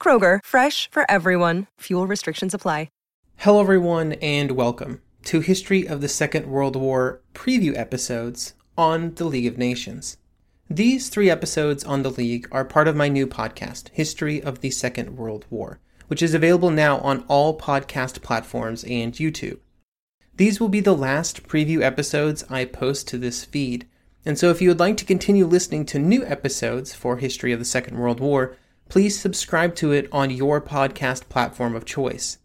Kroger, fresh for everyone. Fuel restrictions apply. Hello, everyone, and welcome to History of the Second World War preview episodes on the League of Nations. These three episodes on the League are part of my new podcast, History of the Second World War, which is available now on all podcast platforms and YouTube. These will be the last preview episodes I post to this feed, and so if you would like to continue listening to new episodes for History of the Second World War, please subscribe to it on your podcast platform of choice.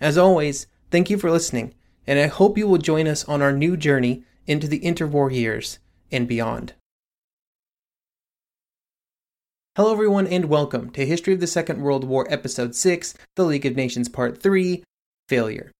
As always, thank you for listening, and I hope you will join us on our new journey into the interwar years and beyond. Hello, everyone, and welcome to History of the Second World War, Episode 6, The League of Nations, Part 3 Failure.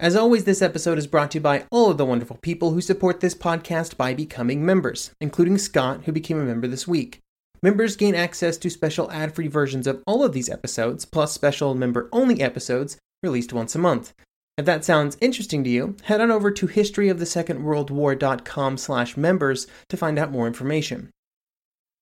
As always, this episode is brought to you by all of the wonderful people who support this podcast by becoming members, including Scott, who became a member this week. Members gain access to special ad free versions of all of these episodes, plus special member only episodes released once a month. If that sounds interesting to you, head on over to historyofthesecondworldwar.com slash members to find out more information.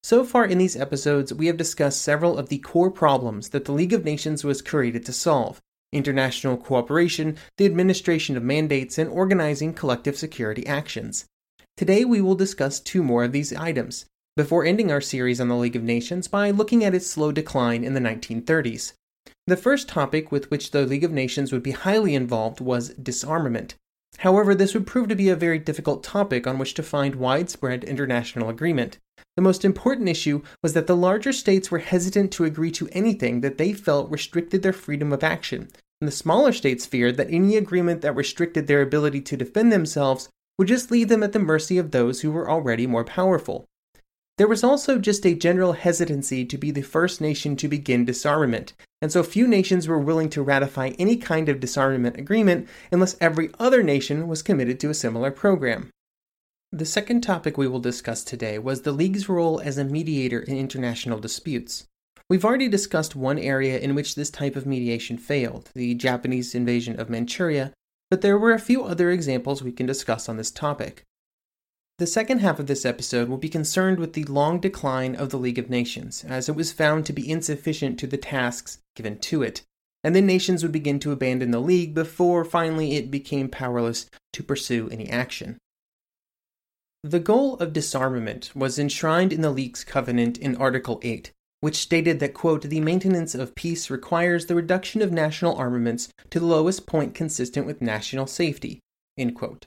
So far in these episodes, we have discussed several of the core problems that the League of Nations was created to solve international cooperation, the administration of mandates, and organizing collective security actions. Today, we will discuss two more of these items before ending our series on the League of Nations by looking at its slow decline in the 1930s. The first topic with which the League of Nations would be highly involved was disarmament. However, this would prove to be a very difficult topic on which to find widespread international agreement. The most important issue was that the larger states were hesitant to agree to anything that they felt restricted their freedom of action, and the smaller states feared that any agreement that restricted their ability to defend themselves would just leave them at the mercy of those who were already more powerful. There was also just a general hesitancy to be the first nation to begin disarmament, and so few nations were willing to ratify any kind of disarmament agreement unless every other nation was committed to a similar program. The second topic we will discuss today was the League's role as a mediator in international disputes. We've already discussed one area in which this type of mediation failed, the Japanese invasion of Manchuria, but there were a few other examples we can discuss on this topic. The second half of this episode will be concerned with the long decline of the League of Nations, as it was found to be insufficient to the tasks given to it, and then nations would begin to abandon the League before finally it became powerless to pursue any action. The goal of disarmament was enshrined in the League's covenant in Article 8, which stated that, quote, the maintenance of peace requires the reduction of national armaments to the lowest point consistent with national safety, end quote.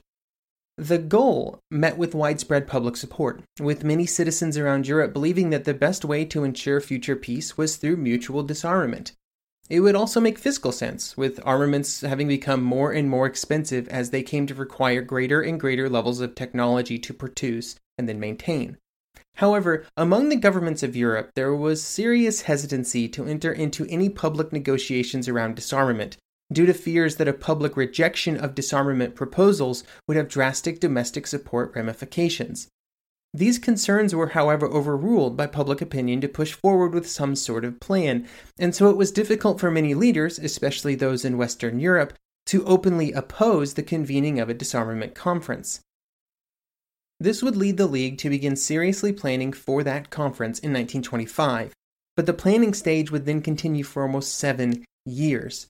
The goal met with widespread public support, with many citizens around Europe believing that the best way to ensure future peace was through mutual disarmament. It would also make fiscal sense, with armaments having become more and more expensive as they came to require greater and greater levels of technology to produce and then maintain. However, among the governments of Europe, there was serious hesitancy to enter into any public negotiations around disarmament, due to fears that a public rejection of disarmament proposals would have drastic domestic support ramifications. These concerns were, however, overruled by public opinion to push forward with some sort of plan, and so it was difficult for many leaders, especially those in Western Europe, to openly oppose the convening of a disarmament conference. This would lead the League to begin seriously planning for that conference in 1925, but the planning stage would then continue for almost seven years.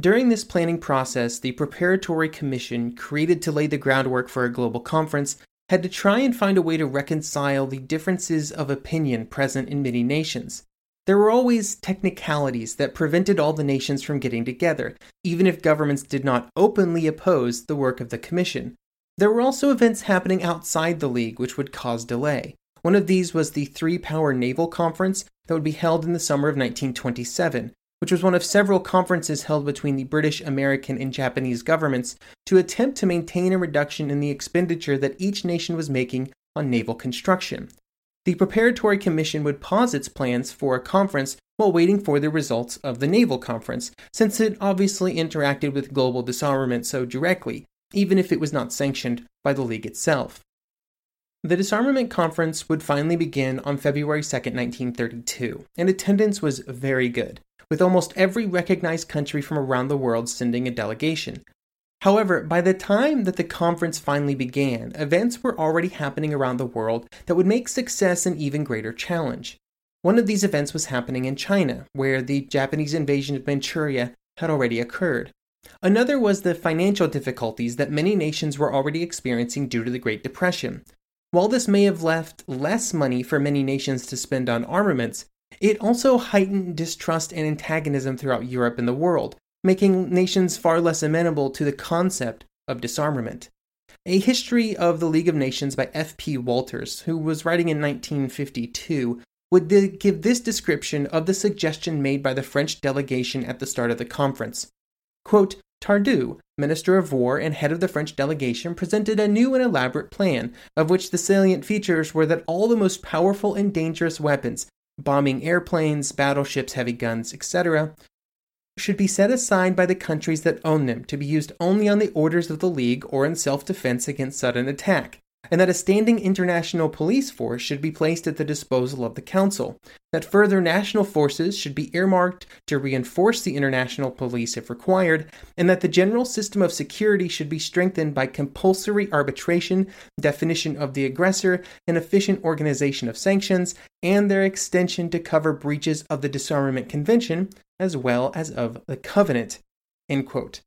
During this planning process, the Preparatory Commission, created to lay the groundwork for a global conference, had to try and find a way to reconcile the differences of opinion present in many nations. there were always technicalities that prevented all the nations from getting together, even if governments did not openly oppose the work of the Commission. There were also events happening outside the League which would cause delay. One of these was the Three Power Naval Conference that would be held in the summer of 1927, which was one of several conferences held between the British, American, and Japanese governments to attempt to maintain a reduction in the expenditure that each nation was making on naval construction. The Preparatory Commission would pause its plans for a conference while waiting for the results of the Naval Conference, since it obviously interacted with global disarmament so directly, even if it was not sanctioned by the League itself. The disarmament conference would finally begin on February 2, 1932, and attendance was very good with almost every recognized country from around the world sending a delegation. However, by the time that the conference finally began, events were already happening around the world that would make success an even greater challenge. One of these events was happening in China, where the Japanese invasion of Manchuria had already occurred. Another was the financial difficulties that many nations were already experiencing due to the Great Depression. While this may have left less money for many nations to spend on armaments, it also heightened distrust and antagonism throughout Europe and the world, making nations far less amenable to the concept of disarmament. A History of the League of Nations by F.P. Walters, who was writing in 1952, would give this description of the suggestion made by the French delegation at the start of the conference. Quote, Tardieu, Minister of War and head of the French delegation, presented a new and elaborate plan, of which the salient features were that all the most powerful and dangerous weapons, bombing airplanes, battleships, heavy guns, etc., should be set aside by the countries that own them to be used only on the orders of the League or in self defense against sudden attack and that a standing international police force should be placed at the disposal of the Council, that further national forces should be earmarked to reinforce the international police if required, and that the general system of security should be strengthened by compulsory arbitration, definition of the aggressor, and efficient organization of sanctions, and their extension to cover breaches of the Disarmament Convention as well as of the Covenant. End quote.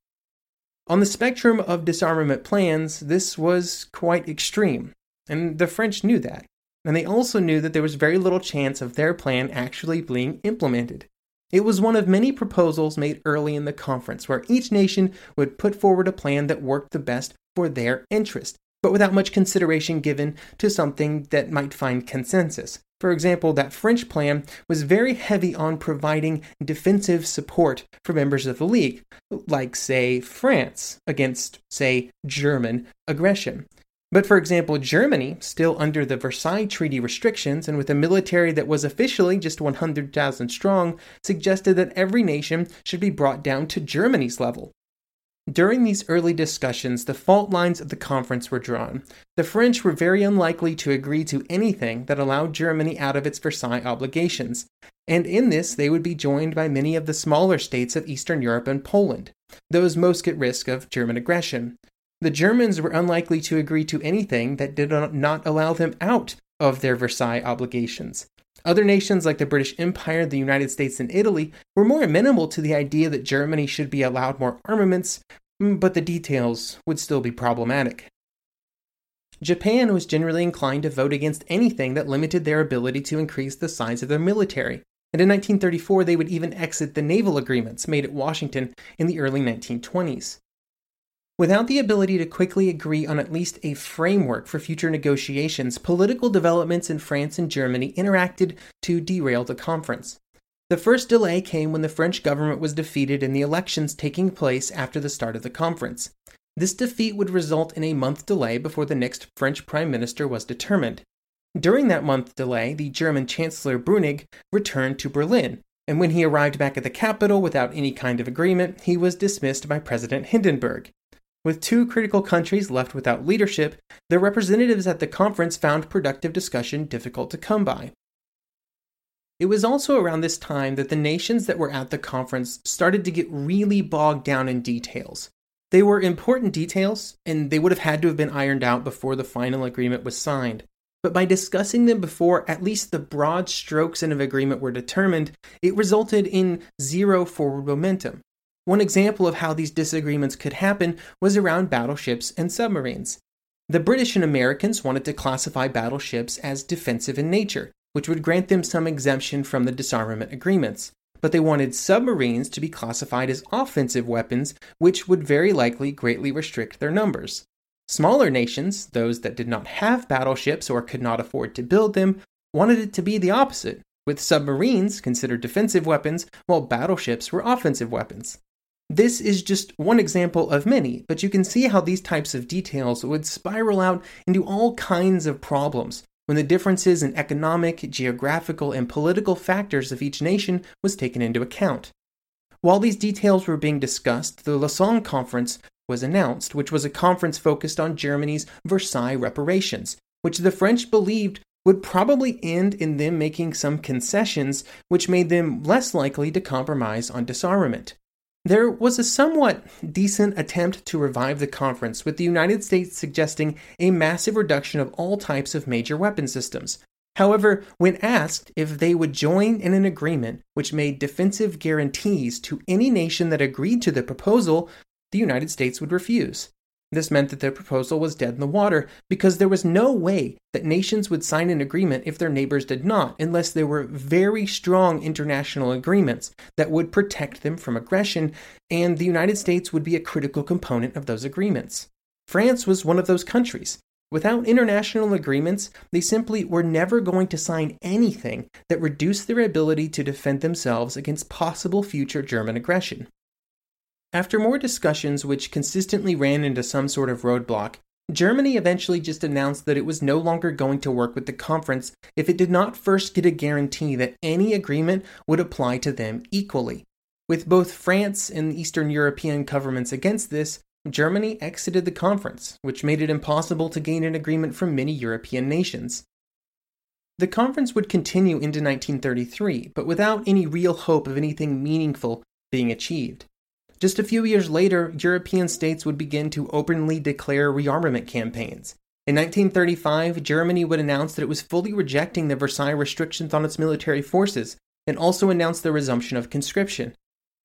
On the spectrum of disarmament plans, this was quite extreme, and the French knew that. And they also knew that there was very little chance of their plan actually being implemented. It was one of many proposals made early in the conference where each nation would put forward a plan that worked the best for their interest, but without much consideration given to something that might find consensus. For example, that French plan was very heavy on providing defensive support for members of the League, like, say, France against, say, German aggression. But for example, Germany, still under the Versailles Treaty restrictions and with a military that was officially just 100,000 strong, suggested that every nation should be brought down to Germany's level, during these early discussions, the fault lines of the conference were drawn. The French were very unlikely to agree to anything that allowed Germany out of its Versailles obligations, and in this they would be joined by many of the smaller states of Eastern Europe and Poland, those most at risk of German aggression. The Germans were unlikely to agree to anything that did not allow them out of their Versailles obligations. Other nations like the British Empire, the United States, and Italy were more amenable to the idea that Germany should be allowed more armaments, mm, but the details would still be problematic. Japan was generally inclined to vote against anything that limited their ability to increase the size of their military, and in 1934 they would even exit the naval agreements made at Washington in the early 1920s. Without the ability to quickly agree on at least a framework for future negotiations, political developments in France and Germany interacted to derail the conference. The first delay came when the French government was defeated in the elections taking place after the start of the conference. This defeat would result in a month delay before the next French prime minister was determined. During that month delay, the German Chancellor Brüning returned to Berlin, and when he arrived back at the capital without any kind of agreement, he was dismissed by President Hindenburg. With two critical countries left without leadership, the representatives at the conference found productive discussion difficult to come by. It was also around this time that the nations that were at the conference started to get really bogged down in details. They were important details, and they would have had to have been ironed out before the final agreement was signed. But by discussing them before at least the broad strokes of an agreement were determined, it resulted in zero forward momentum. One example of how these disagreements could happen was around battleships and submarines. The British and Americans wanted to classify battleships as defensive in nature, which would grant them some exemption from the disarmament agreements. But they wanted submarines to be classified as offensive weapons, which would very likely greatly restrict their numbers. Smaller nations, those that did not have battleships or could not afford to build them, wanted it to be the opposite, with submarines considered defensive weapons while battleships were offensive weapons. This is just one example of many, but you can see how these types of details would spiral out into all kinds of problems when the differences in economic, geographical, and political factors of each nation was taken into account. While these details were being discussed, the Lausanne Conference was announced, which was a conference focused on Germany's Versailles reparations, which the French believed would probably end in them making some concessions which made them less likely to compromise on disarmament. There was a somewhat decent attempt to revive the conference, with the United States suggesting a massive reduction of all types of major weapon systems. However, when asked if they would join in an agreement which made defensive guarantees to any nation that agreed to the proposal, the United States would refuse. This meant that their proposal was dead in the water because there was no way that nations would sign an agreement if their neighbors did not, unless there were very strong international agreements that would protect them from aggression, and the United States would be a critical component of those agreements. France was one of those countries. Without international agreements, they simply were never going to sign anything that reduced their ability to defend themselves against possible future German aggression. After more discussions which consistently ran into some sort of roadblock, Germany eventually just announced that it was no longer going to work with the conference if it did not first get a guarantee that any agreement would apply to them equally. With both France and Eastern European governments against this, Germany exited the conference, which made it impossible to gain an agreement from many European nations. The conference would continue into 1933, but without any real hope of anything meaningful being achieved. Just a few years later, European states would begin to openly declare rearmament campaigns. In 1935, Germany would announce that it was fully rejecting the Versailles restrictions on its military forces and also announced the resumption of conscription.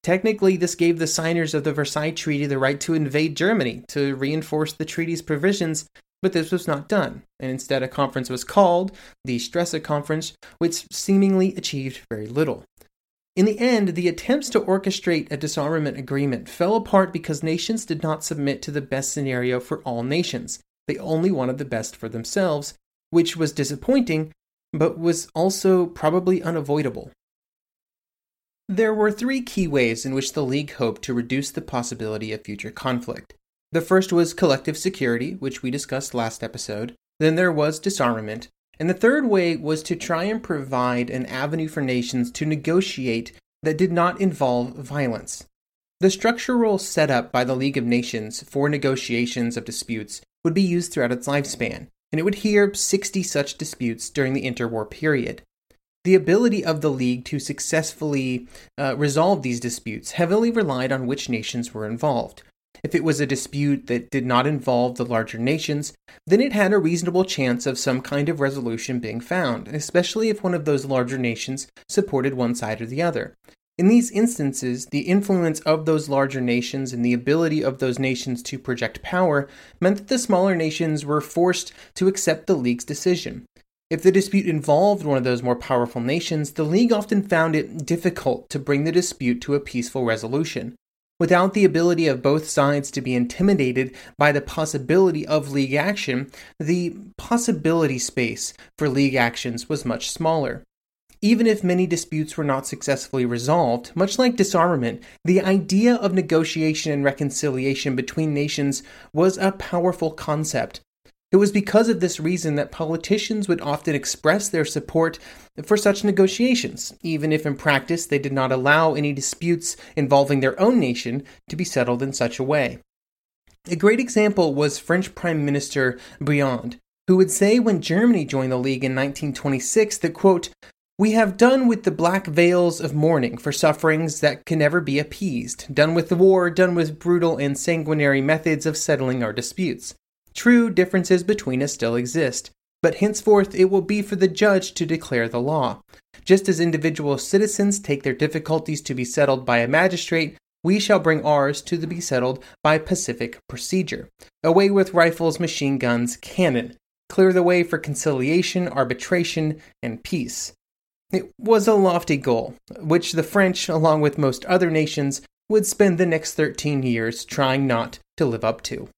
Technically, this gave the signers of the Versailles Treaty the right to invade Germany to reinforce the treaty's provisions, but this was not done, and instead a conference was called, the Stresa Conference, which seemingly achieved very little. In the end, the attempts to orchestrate a disarmament agreement fell apart because nations did not submit to the best scenario for all nations. They only wanted the best for themselves, which was disappointing, but was also probably unavoidable. There were three key ways in which the League hoped to reduce the possibility of future conflict. The first was collective security, which we discussed last episode. Then there was disarmament, and the third way was to try and provide an avenue for nations to negotiate that did not involve violence. The structural setup by the League of Nations for negotiations of disputes would be used throughout its lifespan, and it would hear 60 such disputes during the interwar period. The ability of the League to successfully uh, resolve these disputes heavily relied on which nations were involved. If it was a dispute that did not involve the larger nations, then it had a reasonable chance of some kind of resolution being found, especially if one of those larger nations supported one side or the other. In these instances, the influence of those larger nations and the ability of those nations to project power meant that the smaller nations were forced to accept the League's decision. If the dispute involved one of those more powerful nations, the League often found it difficult to bring the dispute to a peaceful resolution. Without the ability of both sides to be intimidated by the possibility of league action, the possibility space for league actions was much smaller. Even if many disputes were not successfully resolved, much like disarmament, the idea of negotiation and reconciliation between nations was a powerful concept it was because of this reason that politicians would often express their support for such negotiations, even if in practice they did not allow any disputes involving their own nation to be settled in such a way. A great example was French Prime Minister Briand, who would say when Germany joined the League in 1926 that, quote, we have done with the black veils of mourning for sufferings that can never be appeased, done with the war, done with brutal and sanguinary methods of settling our disputes. True, differences between us still exist, but henceforth it will be for the judge to declare the law. Just as individual citizens take their difficulties to be settled by a magistrate, we shall bring ours to be settled by pacific procedure. Away with rifles, machine guns, cannon. clear the way for conciliation, arbitration, and peace. It was a lofty goal, which the French, along with most other nations, would spend the next 13 years trying not to live up to.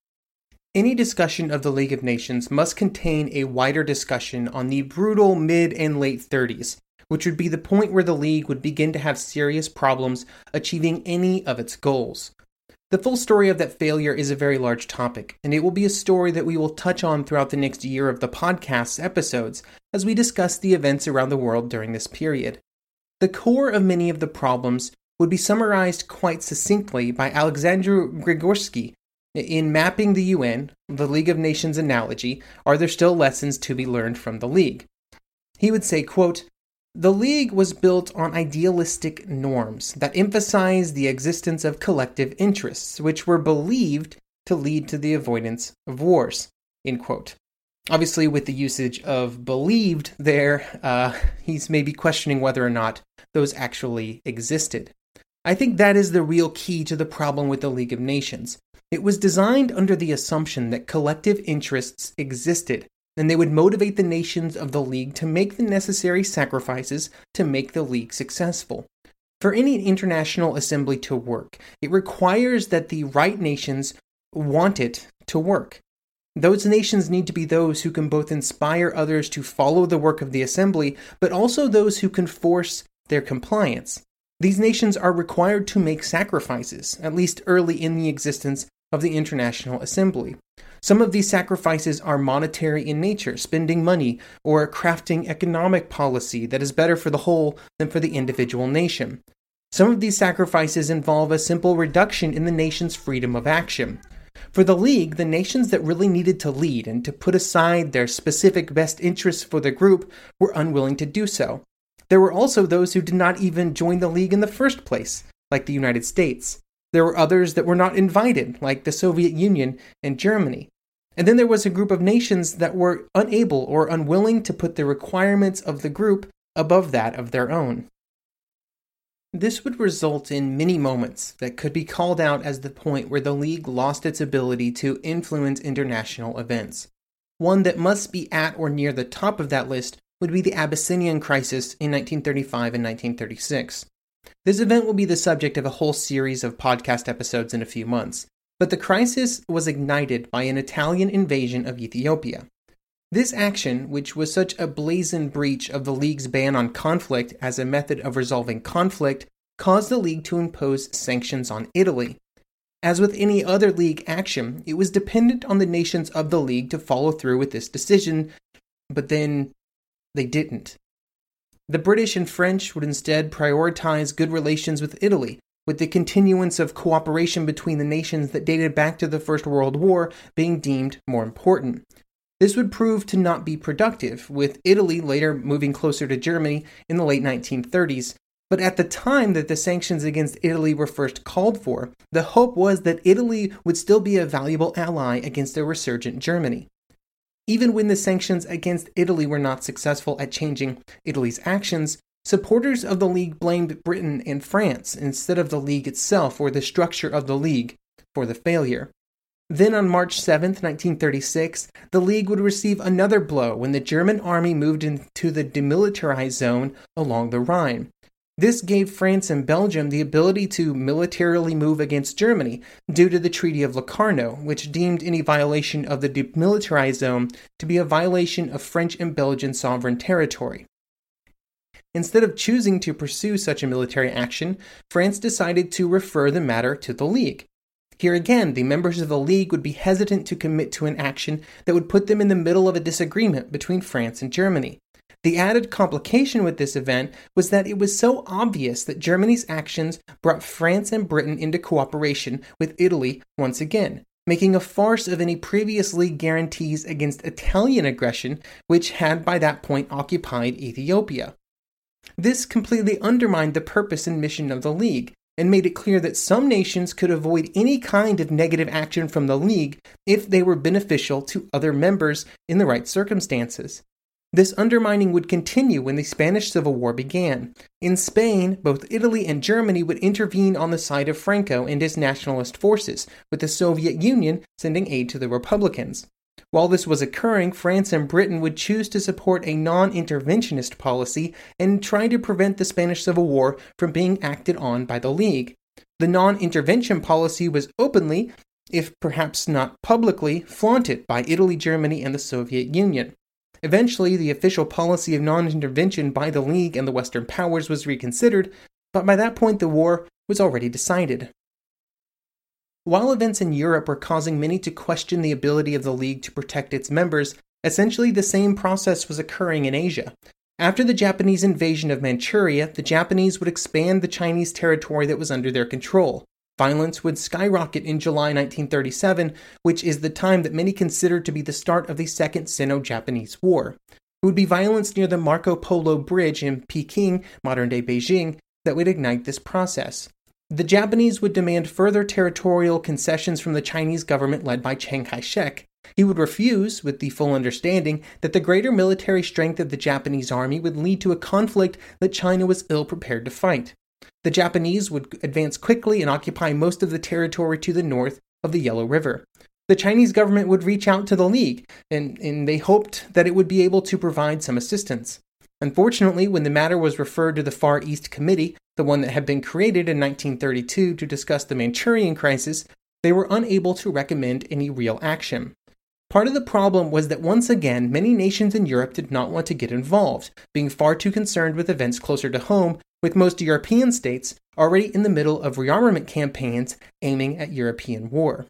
Any discussion of the League of Nations must contain a wider discussion on the brutal mid and late 30s, which would be the point where the League would begin to have serious problems achieving any of its goals. The full story of that failure is a very large topic, and it will be a story that we will touch on throughout the next year of the podcast's episodes as we discuss the events around the world during this period. The core of many of the problems would be summarized quite succinctly by Alexander Grigorescu in mapping the UN, the League of Nations analogy, are there still lessons to be learned from the League? He would say, quote, the League was built on idealistic norms that emphasized the existence of collective interests, which were believed to lead to the avoidance of wars. End quote. Obviously, with the usage of believed there, uh, he's maybe questioning whether or not those actually existed. I think that is the real key to the problem with the League of Nations. It was designed under the assumption that collective interests existed, and they would motivate the nations of the League to make the necessary sacrifices to make the League successful. For any international assembly to work, it requires that the right nations want it to work. Those nations need to be those who can both inspire others to follow the work of the assembly, but also those who can force their compliance. These nations are required to make sacrifices, at least early in the existence of the International Assembly. Some of these sacrifices are monetary in nature, spending money, or crafting economic policy that is better for the whole than for the individual nation. Some of these sacrifices involve a simple reduction in the nation's freedom of action. For the League, the nations that really needed to lead and to put aside their specific best interests for the group were unwilling to do so. There were also those who did not even join the League in the first place, like the United States. There were others that were not invited, like the Soviet Union and Germany. And then there was a group of nations that were unable or unwilling to put the requirements of the group above that of their own. This would result in many moments that could be called out as the point where the League lost its ability to influence international events. One that must be at or near the top of that list would be the Abyssinian crisis in 1935 and 1936. This event will be the subject of a whole series of podcast episodes in a few months, but the crisis was ignited by an Italian invasion of Ethiopia. This action, which was such a blazing breach of the League's ban on conflict as a method of resolving conflict, caused the League to impose sanctions on Italy. As with any other League action, it was dependent on the nations of the League to follow through with this decision, but then they didn't. The British and French would instead prioritize good relations with Italy, with the continuance of cooperation between the nations that dated back to the First World War being deemed more important. This would prove to not be productive, with Italy later moving closer to Germany in the late 1930s. But at the time that the sanctions against Italy were first called for, the hope was that Italy would still be a valuable ally against a resurgent Germany. Even when the sanctions against Italy were not successful at changing Italy's actions, supporters of the League blamed Britain and France instead of the League itself or the structure of the League for the failure. Then on March 7, 1936, the League would receive another blow when the German army moved into the demilitarized zone along the Rhine. This gave France and Belgium the ability to militarily move against Germany due to the Treaty of Locarno, which deemed any violation of the demilitarized zone to be a violation of French and Belgian sovereign territory. Instead of choosing to pursue such a military action, France decided to refer the matter to the League. Here again, the members of the League would be hesitant to commit to an action that would put them in the middle of a disagreement between France and Germany. The added complication with this event was that it was so obvious that Germany's actions brought France and Britain into cooperation with Italy once again, making a farce of any previous league guarantees against Italian aggression, which had by that point occupied Ethiopia. This completely undermined the purpose and mission of the League, and made it clear that some nations could avoid any kind of negative action from the League if they were beneficial to other members in the right circumstances. This undermining would continue when the Spanish Civil War began. In Spain, both Italy and Germany would intervene on the side of Franco and his nationalist forces, with the Soviet Union sending aid to the Republicans. While this was occurring, France and Britain would choose to support a non interventionist policy and try to prevent the Spanish Civil War from being acted on by the League. The non intervention policy was openly, if perhaps not publicly, flaunted by Italy, Germany, and the Soviet Union. Eventually, the official policy of non intervention by the League and the Western powers was reconsidered, but by that point the war was already decided. While events in Europe were causing many to question the ability of the League to protect its members, essentially the same process was occurring in Asia. After the Japanese invasion of Manchuria, the Japanese would expand the Chinese territory that was under their control. Violence would skyrocket in July 1937, which is the time that many consider to be the start of the Second Sino Japanese War. It would be violence near the Marco Polo Bridge in Peking, modern day Beijing, that would ignite this process. The Japanese would demand further territorial concessions from the Chinese government led by Chiang Kai shek. He would refuse, with the full understanding that the greater military strength of the Japanese army would lead to a conflict that China was ill prepared to fight. The Japanese would advance quickly and occupy most of the territory to the north of the Yellow River. The Chinese government would reach out to the League, and, and they hoped that it would be able to provide some assistance. Unfortunately, when the matter was referred to the Far East Committee, the one that had been created in 1932 to discuss the Manchurian crisis, they were unable to recommend any real action. Part of the problem was that once again, many nations in Europe did not want to get involved, being far too concerned with events closer to home, with most European states already in the middle of rearmament campaigns aiming at European war.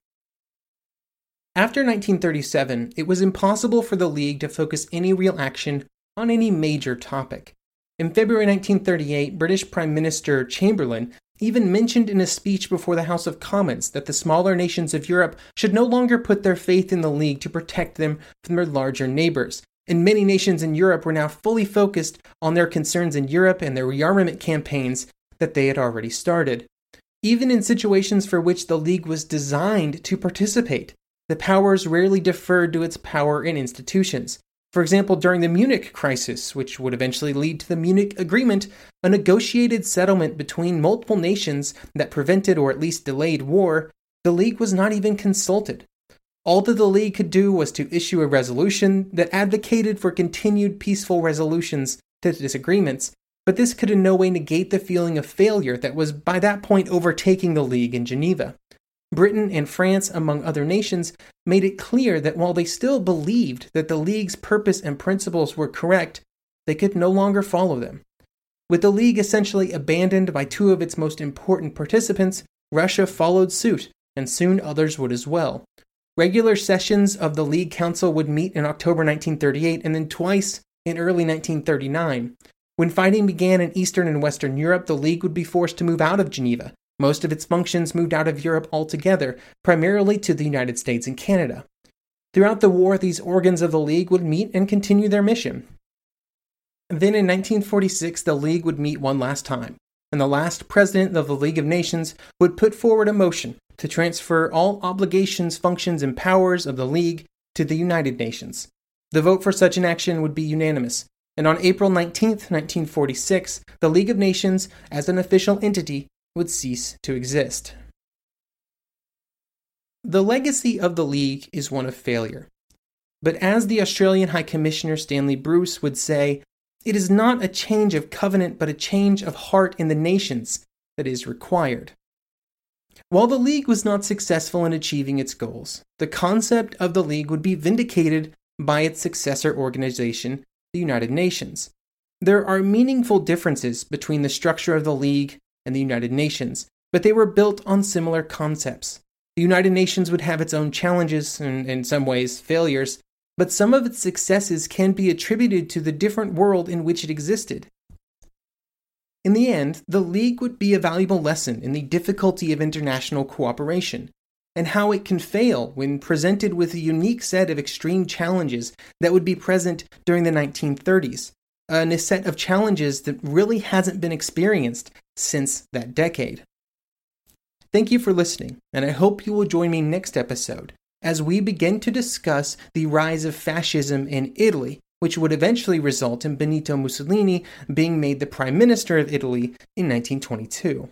After 1937, it was impossible for the League to focus any real action on any major topic. In February 1938, British Prime Minister Chamberlain even mentioned in a speech before the House of Commons that the smaller nations of Europe should no longer put their faith in the League to protect them from their larger neighbors. And many nations in Europe were now fully focused on their concerns in Europe and their rearmament campaigns that they had already started. Even in situations for which the League was designed to participate, the powers rarely deferred to its power and institutions. For example, during the Munich crisis, which would eventually lead to the Munich Agreement, a negotiated settlement between multiple nations that prevented or at least delayed war, the League was not even consulted. All that the League could do was to issue a resolution that advocated for continued peaceful resolutions to disagreements, but this could in no way negate the feeling of failure that was by that point overtaking the League in Geneva. Britain and France, among other nations, made it clear that while they still believed that the League's purpose and principles were correct, they could no longer follow them. With the League essentially abandoned by two of its most important participants, Russia followed suit, and soon others would as well. Regular sessions of the League Council would meet in October 1938 and then twice in early 1939. When fighting began in Eastern and Western Europe, the League would be forced to move out of Geneva, most of its functions moved out of Europe altogether, primarily to the United States and Canada. Throughout the war, these organs of the League would meet and continue their mission. Then in 1946, the League would meet one last time, and the last president of the League of Nations would put forward a motion to transfer all obligations, functions, and powers of the League to the United Nations. The vote for such an action would be unanimous, and on April 19, 1946, the League of Nations, as an official entity, would cease to exist. The legacy of the League is one of failure. But as the Australian High Commissioner Stanley Bruce would say, it is not a change of covenant, but a change of heart in the nations that is required. While the League was not successful in achieving its goals, the concept of the League would be vindicated by its successor organization, the United Nations. There are meaningful differences between the structure of the League and the United Nations, but they were built on similar concepts. The United Nations would have its own challenges and, in some ways, failures, but some of its successes can be attributed to the different world in which it existed. In the end, the League would be a valuable lesson in the difficulty of international cooperation and how it can fail when presented with a unique set of extreme challenges that would be present during the 1930s, and a set of challenges that really hasn't been experienced since that decade. Thank you for listening, and I hope you will join me next episode as we begin to discuss the rise of fascism in Italy, which would eventually result in Benito Mussolini being made the Prime Minister of Italy in 1922.